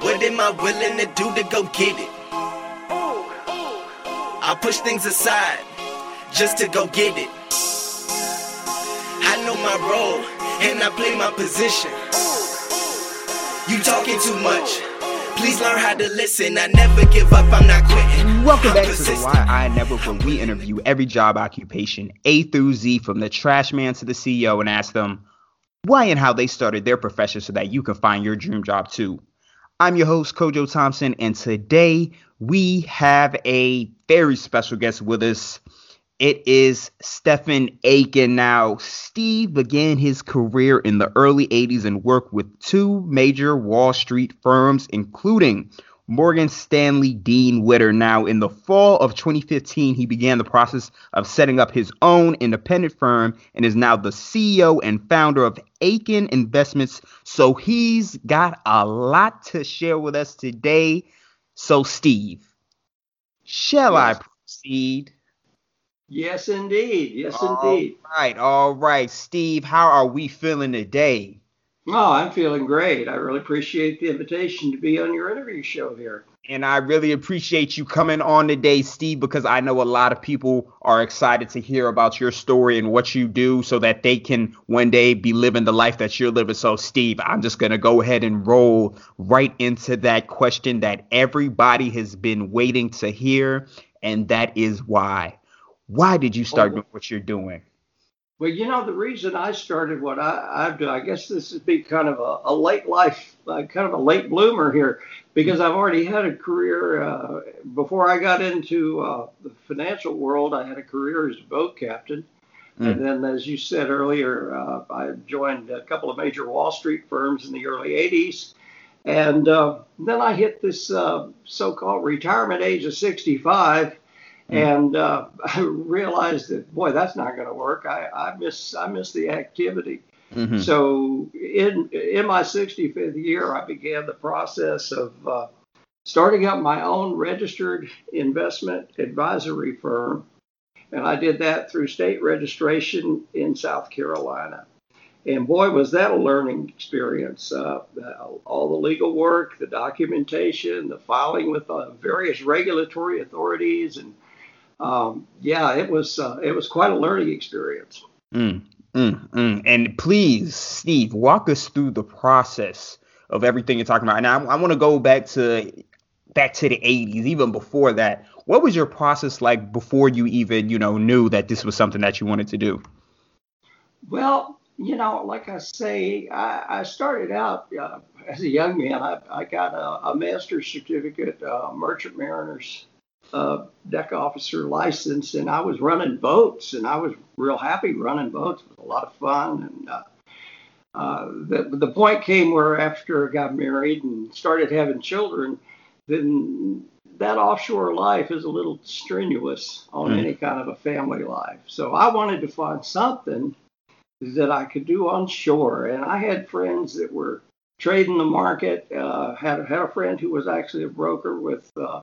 What am I willing to do to go get it? I push things aside just to go get it. I know my role and I play my position. You talking too much. Please learn how to listen. I never give up. I'm not quitting. Welcome I'm back to the. Why I Network, where we interview every job occupation A through Z, from the trash man to the CEO, and ask them why and how they started their profession so that you can find your dream job too. I'm your host, Kojo Thompson, and today we have a very special guest with us. It is Stephen Akin. Now, Steve began his career in the early 80s and worked with two major Wall Street firms, including Morgan Stanley Dean Witter. Now, in the fall of 2015, he began the process of setting up his own independent firm and is now the CEO and founder of Akin Investments. So, he's got a lot to share with us today. So, Steve, shall I proceed? Yes, indeed. Yes, All indeed. right, all right. Steve, how are we feeling today? Oh, I'm feeling great. I really appreciate the invitation to be on your interview show here. And I really appreciate you coming on today, Steve, because I know a lot of people are excited to hear about your story and what you do so that they can one day be living the life that you're living. So, Steve, I'm just going to go ahead and roll right into that question that everybody has been waiting to hear. And that is why. Why did you start Oh. doing what you're doing? Well, you know, the reason I started what I, I've done, I guess this would be kind of a, a late life, uh, kind of a late bloomer here, because I've already had a career. Uh, before I got into uh, the financial world, I had a career as a boat captain. Mm. And then, as you said earlier, uh, I joined a couple of major Wall Street firms in the early 80s. And uh, then I hit this uh, so called retirement age of 65 and uh, I realized that boy, that's not going to work. I, I miss I miss the activity. Mhm. So in in my 65th year, I began the process of uh, starting up my own registered investment advisory firm, and I did that through state registration in South Carolina. And boy, was that a learning experience! Uh, all the legal work, the documentation, the filing with uh, various regulatory authorities, and um, yeah, it was uh, it was quite a learning experience. Mm, mm, mm. And please, Steve, walk us through the process of everything you're talking about. And I, I want to go back to back to the 80s, even before that. What was your process like before you even, you know, knew that this was something that you wanted to do? Well, you know, like I say, I, I started out uh, as a young man. I, I got a, a master's certificate, uh, merchant mariners uh, deck officer license, and I was running boats, and I was real happy running boats. It was a lot of fun, and uh, uh, the the point came where after I got married and started having children, then that offshore life is a little strenuous on Mm. any kind of a family life. So I wanted to find something that I could do on shore. And I had friends that were trading the market. Uh, had had a friend who was actually a broker with uh,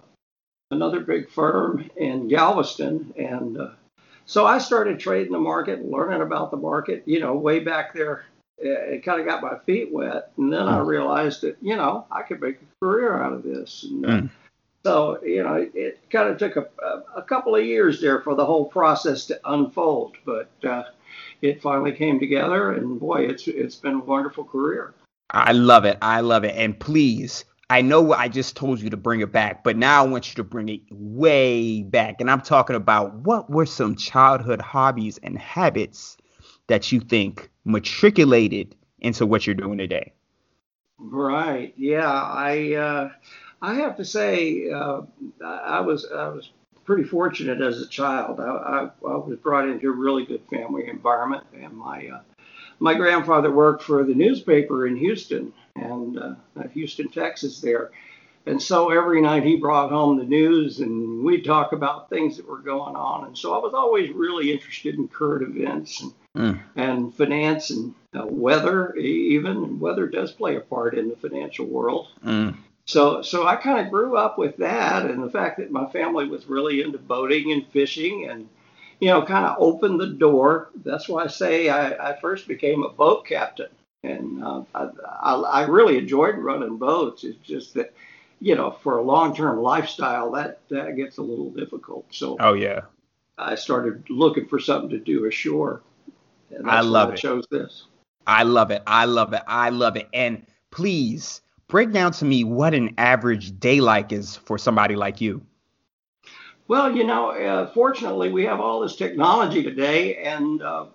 another big firm in Galveston, and uh, so I started trading the market, learning about the market. You know, way back there, it kind of got my feet wet, and then I realized that you know I could make a career out of this. And, Mm. so you know, it, it kind of took a, a, a couple of years there for the whole process to unfold, but uh, it finally came together, and boy, it's it's been a wonderful career. I love it. I love it. And please, I know I just told you to bring it back, but now I want you to bring it way back. And I'm talking about what were some childhood hobbies and habits that you think matriculated into what you're doing today? Right. Yeah. I uh, I have to say uh, I was I was pretty fortunate as a child. I, I, I was brought into a really good family environment, and my uh, my grandfather worked for the newspaper in Houston and uh, Houston, Texas, there. And so every night he brought home the news, and we'd talk about things that were going on. And so I was always really interested in current events and Mm. and finance and uh, weather even and weather does play a part in the financial world Mm. so so i kind of grew up with that and the fact that my family was really into boating and fishing and you know kind of opened the door that's why i say i, I first became a boat captain and uh, I, I, I really enjoyed running boats. It's just that, you know, for a long-term lifestyle, that that gets a little difficult. So, oh yeah, I started looking for something to do ashore. And I love I it. Chose this. I love it. I love it. I love it. And please break down to me what an average day like is for somebody like you. Well, you know, uh, fortunately, we have all this technology today, and uh,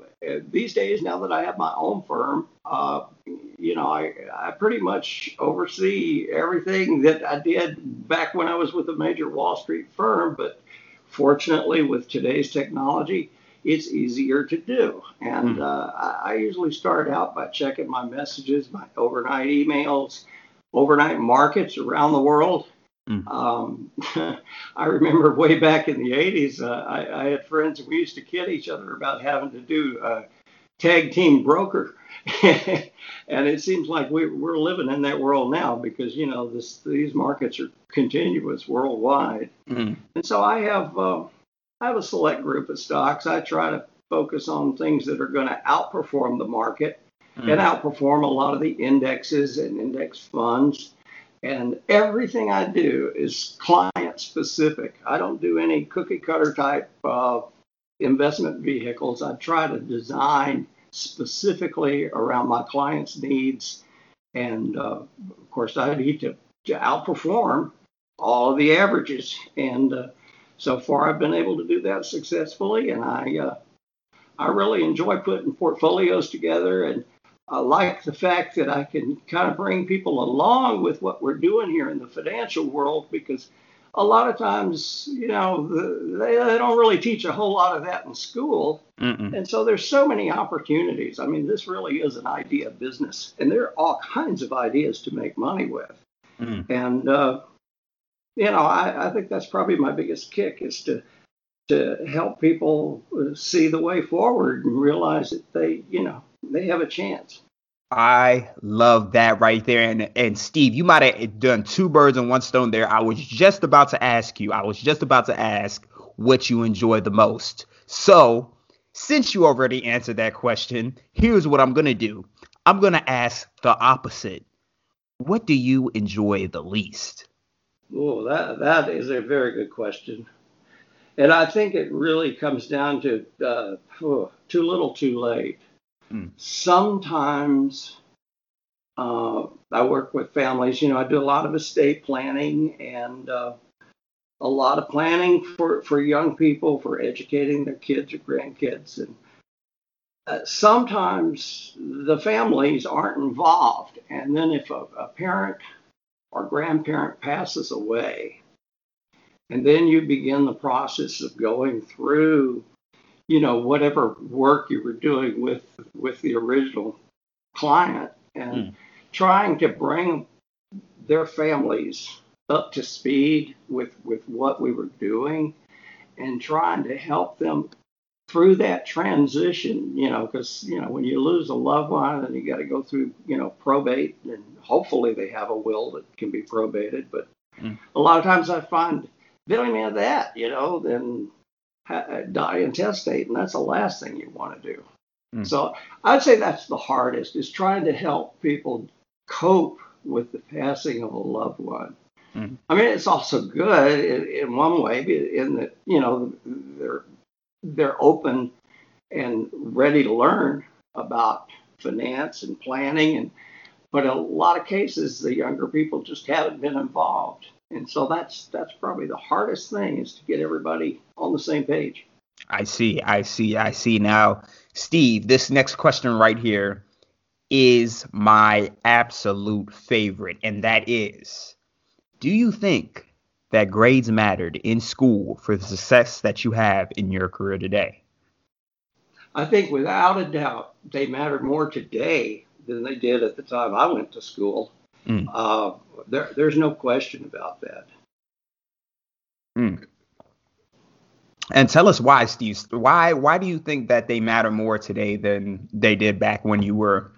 these days, now that I have my own firm, uh, you know, I, I pretty much oversee everything that I did back when I was with a major Wall Street firm. But fortunately, with today's technology, it's easier to do. And hmm. uh, I, I usually start out by checking my messages, my overnight emails, overnight markets around the world. Mm. Um, I remember way back in the 80s, uh, I, I, had friends, we used to kid each other about having to do a tag team broker. and it seems like we, are living in that world now because, you know, this, these markets are continuous worldwide. Mm. And so I have, uh, I have a select group of stocks. I try to focus on things that are going to outperform the market mm. and outperform a lot of the indexes and index funds. And everything I do is client specific. I don't do any cookie cutter type uh, investment vehicles. I try to design specifically around my clients' needs. And uh, of course, I need to, to outperform all of the averages. And uh, so far, I've been able to do that successfully. And I, uh, I really enjoy putting portfolios together and I like the fact that I can kind of bring people along with what we're doing here in the financial world because a lot of times, you know, they, they don't really teach a whole lot of that in school. Mm-mm. And so there's so many opportunities. I mean, this really is an idea business, and there are all kinds of ideas to make money with. Mm. And, uh, you know, I, I think that's probably my biggest kick is to to help people see the way forward and realize that they, you know, they have a chance. I love that right there. And and Steve, you might have done two birds and one stone there. I was just about to ask you. I was just about to ask what you enjoy the most. So, since you already answered that question, here's what I'm going to do. I'm going to ask the opposite. What do you enjoy the least? Oh, that that is a very good question. And I think it really comes down to uh, too little, too late. Mm. Sometimes uh, I work with families. You know, I do a lot of estate planning and uh, a lot of planning for, for young people for educating their kids or grandkids. And uh, sometimes the families aren't involved. And then if a, a parent or grandparent passes away, and then you begin the process of going through you know whatever work you were doing with with the original client and mm. trying to bring their families up to speed with with what we were doing and trying to help them through that transition you know because you know when you lose a loved one and you got to go through you know probate and hopefully they have a will that can be probated but mm. a lot of times i find they don't even have that you know then die intestate, and that's the last thing you want to do. Mm. So I'd say that's the hardest is trying to help people cope with the passing of a loved one. Mm. I mean, it's also good in, in one way in that you know they're they're open and ready to learn about finance and planning and but in a lot of cases the younger people just haven't been involved and so that's that's probably the hardest thing is to get everybody on the same page. I see, I see, I see. Now, Steve, this next question right here is my absolute favorite, and that is Do you think that grades mattered in school for the success that you have in your career today? I think without a doubt they matter more today than they did at the time I went to school. Mm. Uh, there, there's no question about that. Mm. And tell us why, Steve. Why why do you think that they matter more today than they did back when you were?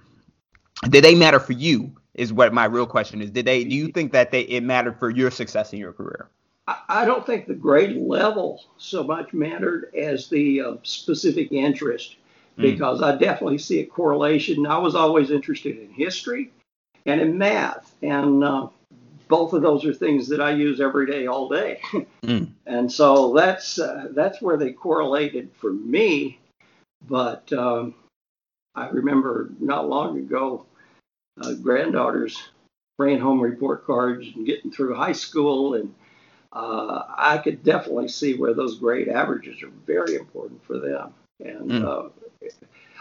Did they matter for you? Is what my real question is. Did they? Do you think that they it mattered for your success in your career? I don't think the grade level so much mattered as the uh, specific interest because mm. I definitely see a correlation. I was always interested in history and in math, and uh, both of those are things that I use every day, all day. mm. And so that's uh, that's where they correlated for me. But um, I remember not long ago, uh, granddaughters bringing home report cards and getting through high school, and uh, I could definitely see where those grade averages are very important for them. And mm.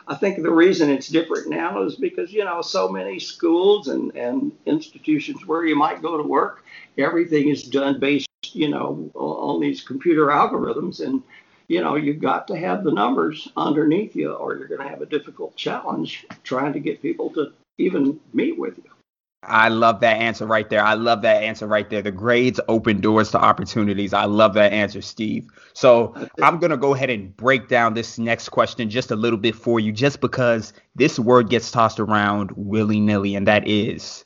I think the reason it's different now is because, you know, so many schools and, and institutions where you might go to work, everything is done based, you know, on these computer algorithms. And, you know, you've got to have the numbers underneath you or you're going to have a difficult challenge trying to get people to even meet with you. I love that answer right there. I love that answer right there. The grades open doors to opportunities. I love that answer, Steve. So I'm going to go ahead and break down this next question just a little bit for you, just because this word gets tossed around willy nilly, and that is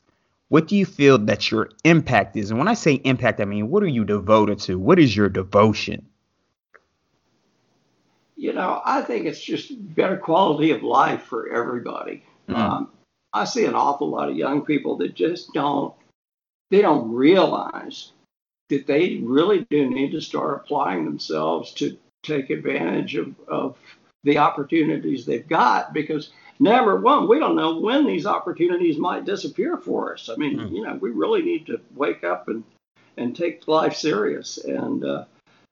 what do you feel that your impact is? And when I say impact, I mean, what are you devoted to? What is your devotion? You know, I think it's just better quality of life for everybody. Mm. Um, I see an awful lot of young people that just don't they don't realize that they really do need to start applying themselves to take advantage of, of the opportunities they've got because number one, we don't know when these opportunities might disappear for us. I mean, mm. you know, we really need to wake up and and take life serious. And uh,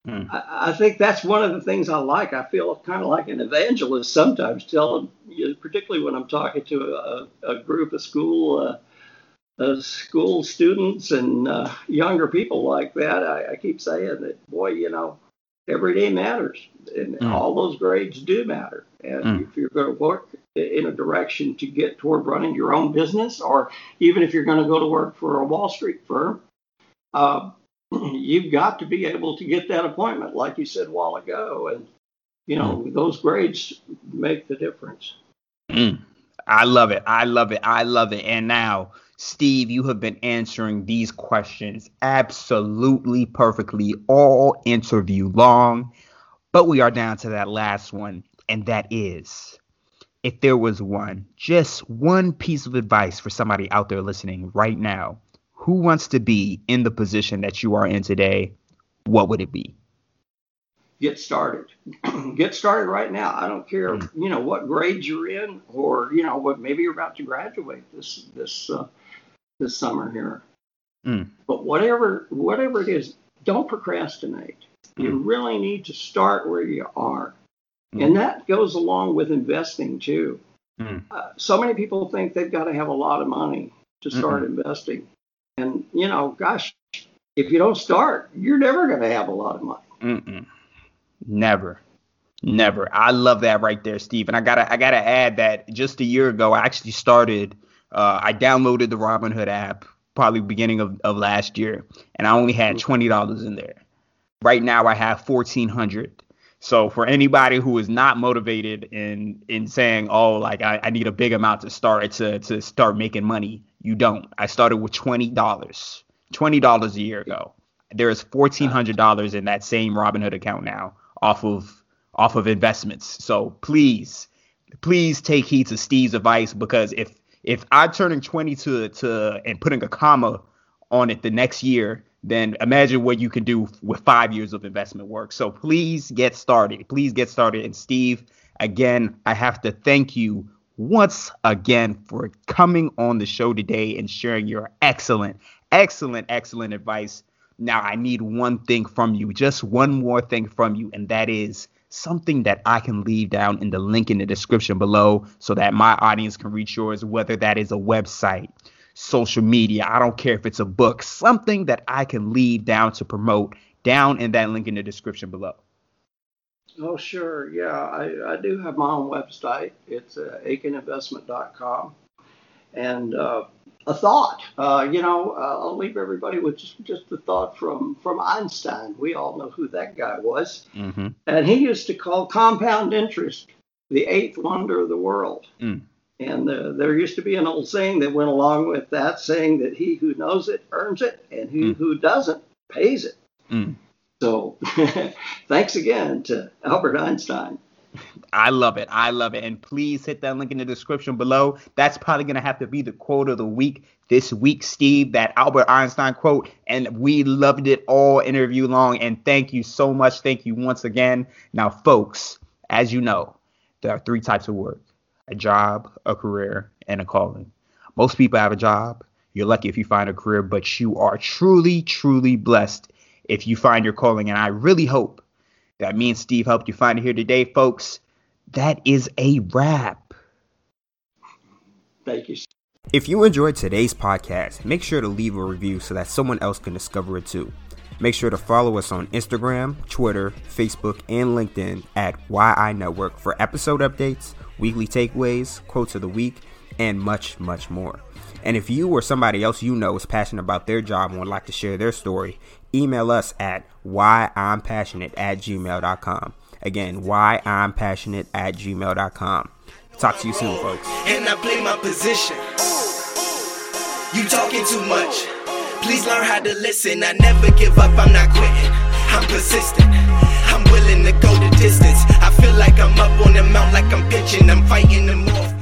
Hmm. I, I, think that's one of the things I like. I feel kind of like an evangelist sometimes, telling, you know, particularly when I'm talking to a, a group of school uh, uh, school students and uh, younger people like that. I, I, keep saying that, boy, you know, every day matters, and mm. all those grades do matter. And mm. if you're going to work in a direction to get toward running your own business, or even if you're going to go to work for a Wall Street firm, uh, you've got to be able to get that appointment, like you said a while ago. And, you know, mm. those grades make the difference. Mm. I love it. I love it. I love it. And now, Steve, you have been answering these questions absolutely perfectly all interview long. But we are down to that last one, and that is if there was one, just one piece of advice for somebody out there listening right now who wants to be in the position that you are in today, what would it be? Get started. Get started right now. I don't care, mm. you know, what grade you're in, or you know, what maybe you're about to graduate this this uh, this summer here. Mm. But whatever whatever it is, don't procrastinate. Mm. You really need to start where you are, mm. and that goes along with investing too. Mm. Uh, so many people think they've got to have a lot of money to start mm investing. And, you know, gosh, if you don't start, you're never going to have a lot of money. Mm-mm. Never. Never. I love that right there, Steve. And I gotta I gotta add that just a year ago I actually started uh, I downloaded the Robinhood app probably beginning of, of last year and I only had twenty dollars in there. Right now I have fourteen hundred. So for anybody who is not motivated in in saying, oh, like I, I need a big amount to start to to start making money, you don't. I started with twenty dollars, twenty dollars a year ago. There is fourteen hundred dollars in that same Robinhood account now, off of off of investments. So please, please take heed to Steve's advice because if if I'm turning twenty to to and putting a comma on it the next year, then imagine what you can do with five years of investment work. So please get started. Please get started. And Steve, again, I have to thank you once again for coming on the show today and sharing your excellent, excellent, excellent advice. Now, I need one thing from you, just one more thing from you, and that is something that I can leave down in the link in the description below so that my audience can reach yours, whether that is a website, social media, I don't care if it's a book, something that I can leave down to promote down in that link in the description below. Oh, sure. Yeah, I, I do have my own website. It's uh, akininvestment.com. And uh, a thought, uh, you know, uh, I'll leave everybody with just, just a thought from, from Einstein. We all know who that guy was. Mm-hmm. And he used to call compound interest the eighth wonder of the world. Mm. And uh, there used to be an old saying that went along with that, saying that he who knows it earns it, and he mm. who doesn't pays it. Mm. So thanks again to Albert Einstein. I love it. I love it. And please hit that link in the description below. That's probably going to have to be the quote of the week this week, Steve, that Albert Einstein quote. And we loved it all interview long. And thank you so much. Thank you once again. Now, folks, as you know, there are three types of work a job, a career, and a calling. Most people have a job. You're lucky if you find a career, but you are truly, truly blessed if you find your calling. And I really hope that me and Steve helped you find it here today, folks. That is a wrap. Thank you. If you enjoyed today's podcast, make sure to leave a review so that someone else can discover it too. Make sure to follow us on Instagram, Twitter, Facebook, and LinkedIn at YI Network for episode updates, weekly takeaways, quotes of the week, and much, much more. And if you or somebody else you know is passionate about their job and would like to share their story, email us at whyi'mpassionate at gmail.com. Again, whyi'mpassionate at gmail.com. Talk to you soon, folks. And I play my position. You talking too much. Please learn how to listen. I never give up, I'm not quitting. I'm persistent. I'm willing to go the distance. I feel like I'm up on the mount, like I'm pitching. I'm fighting them more.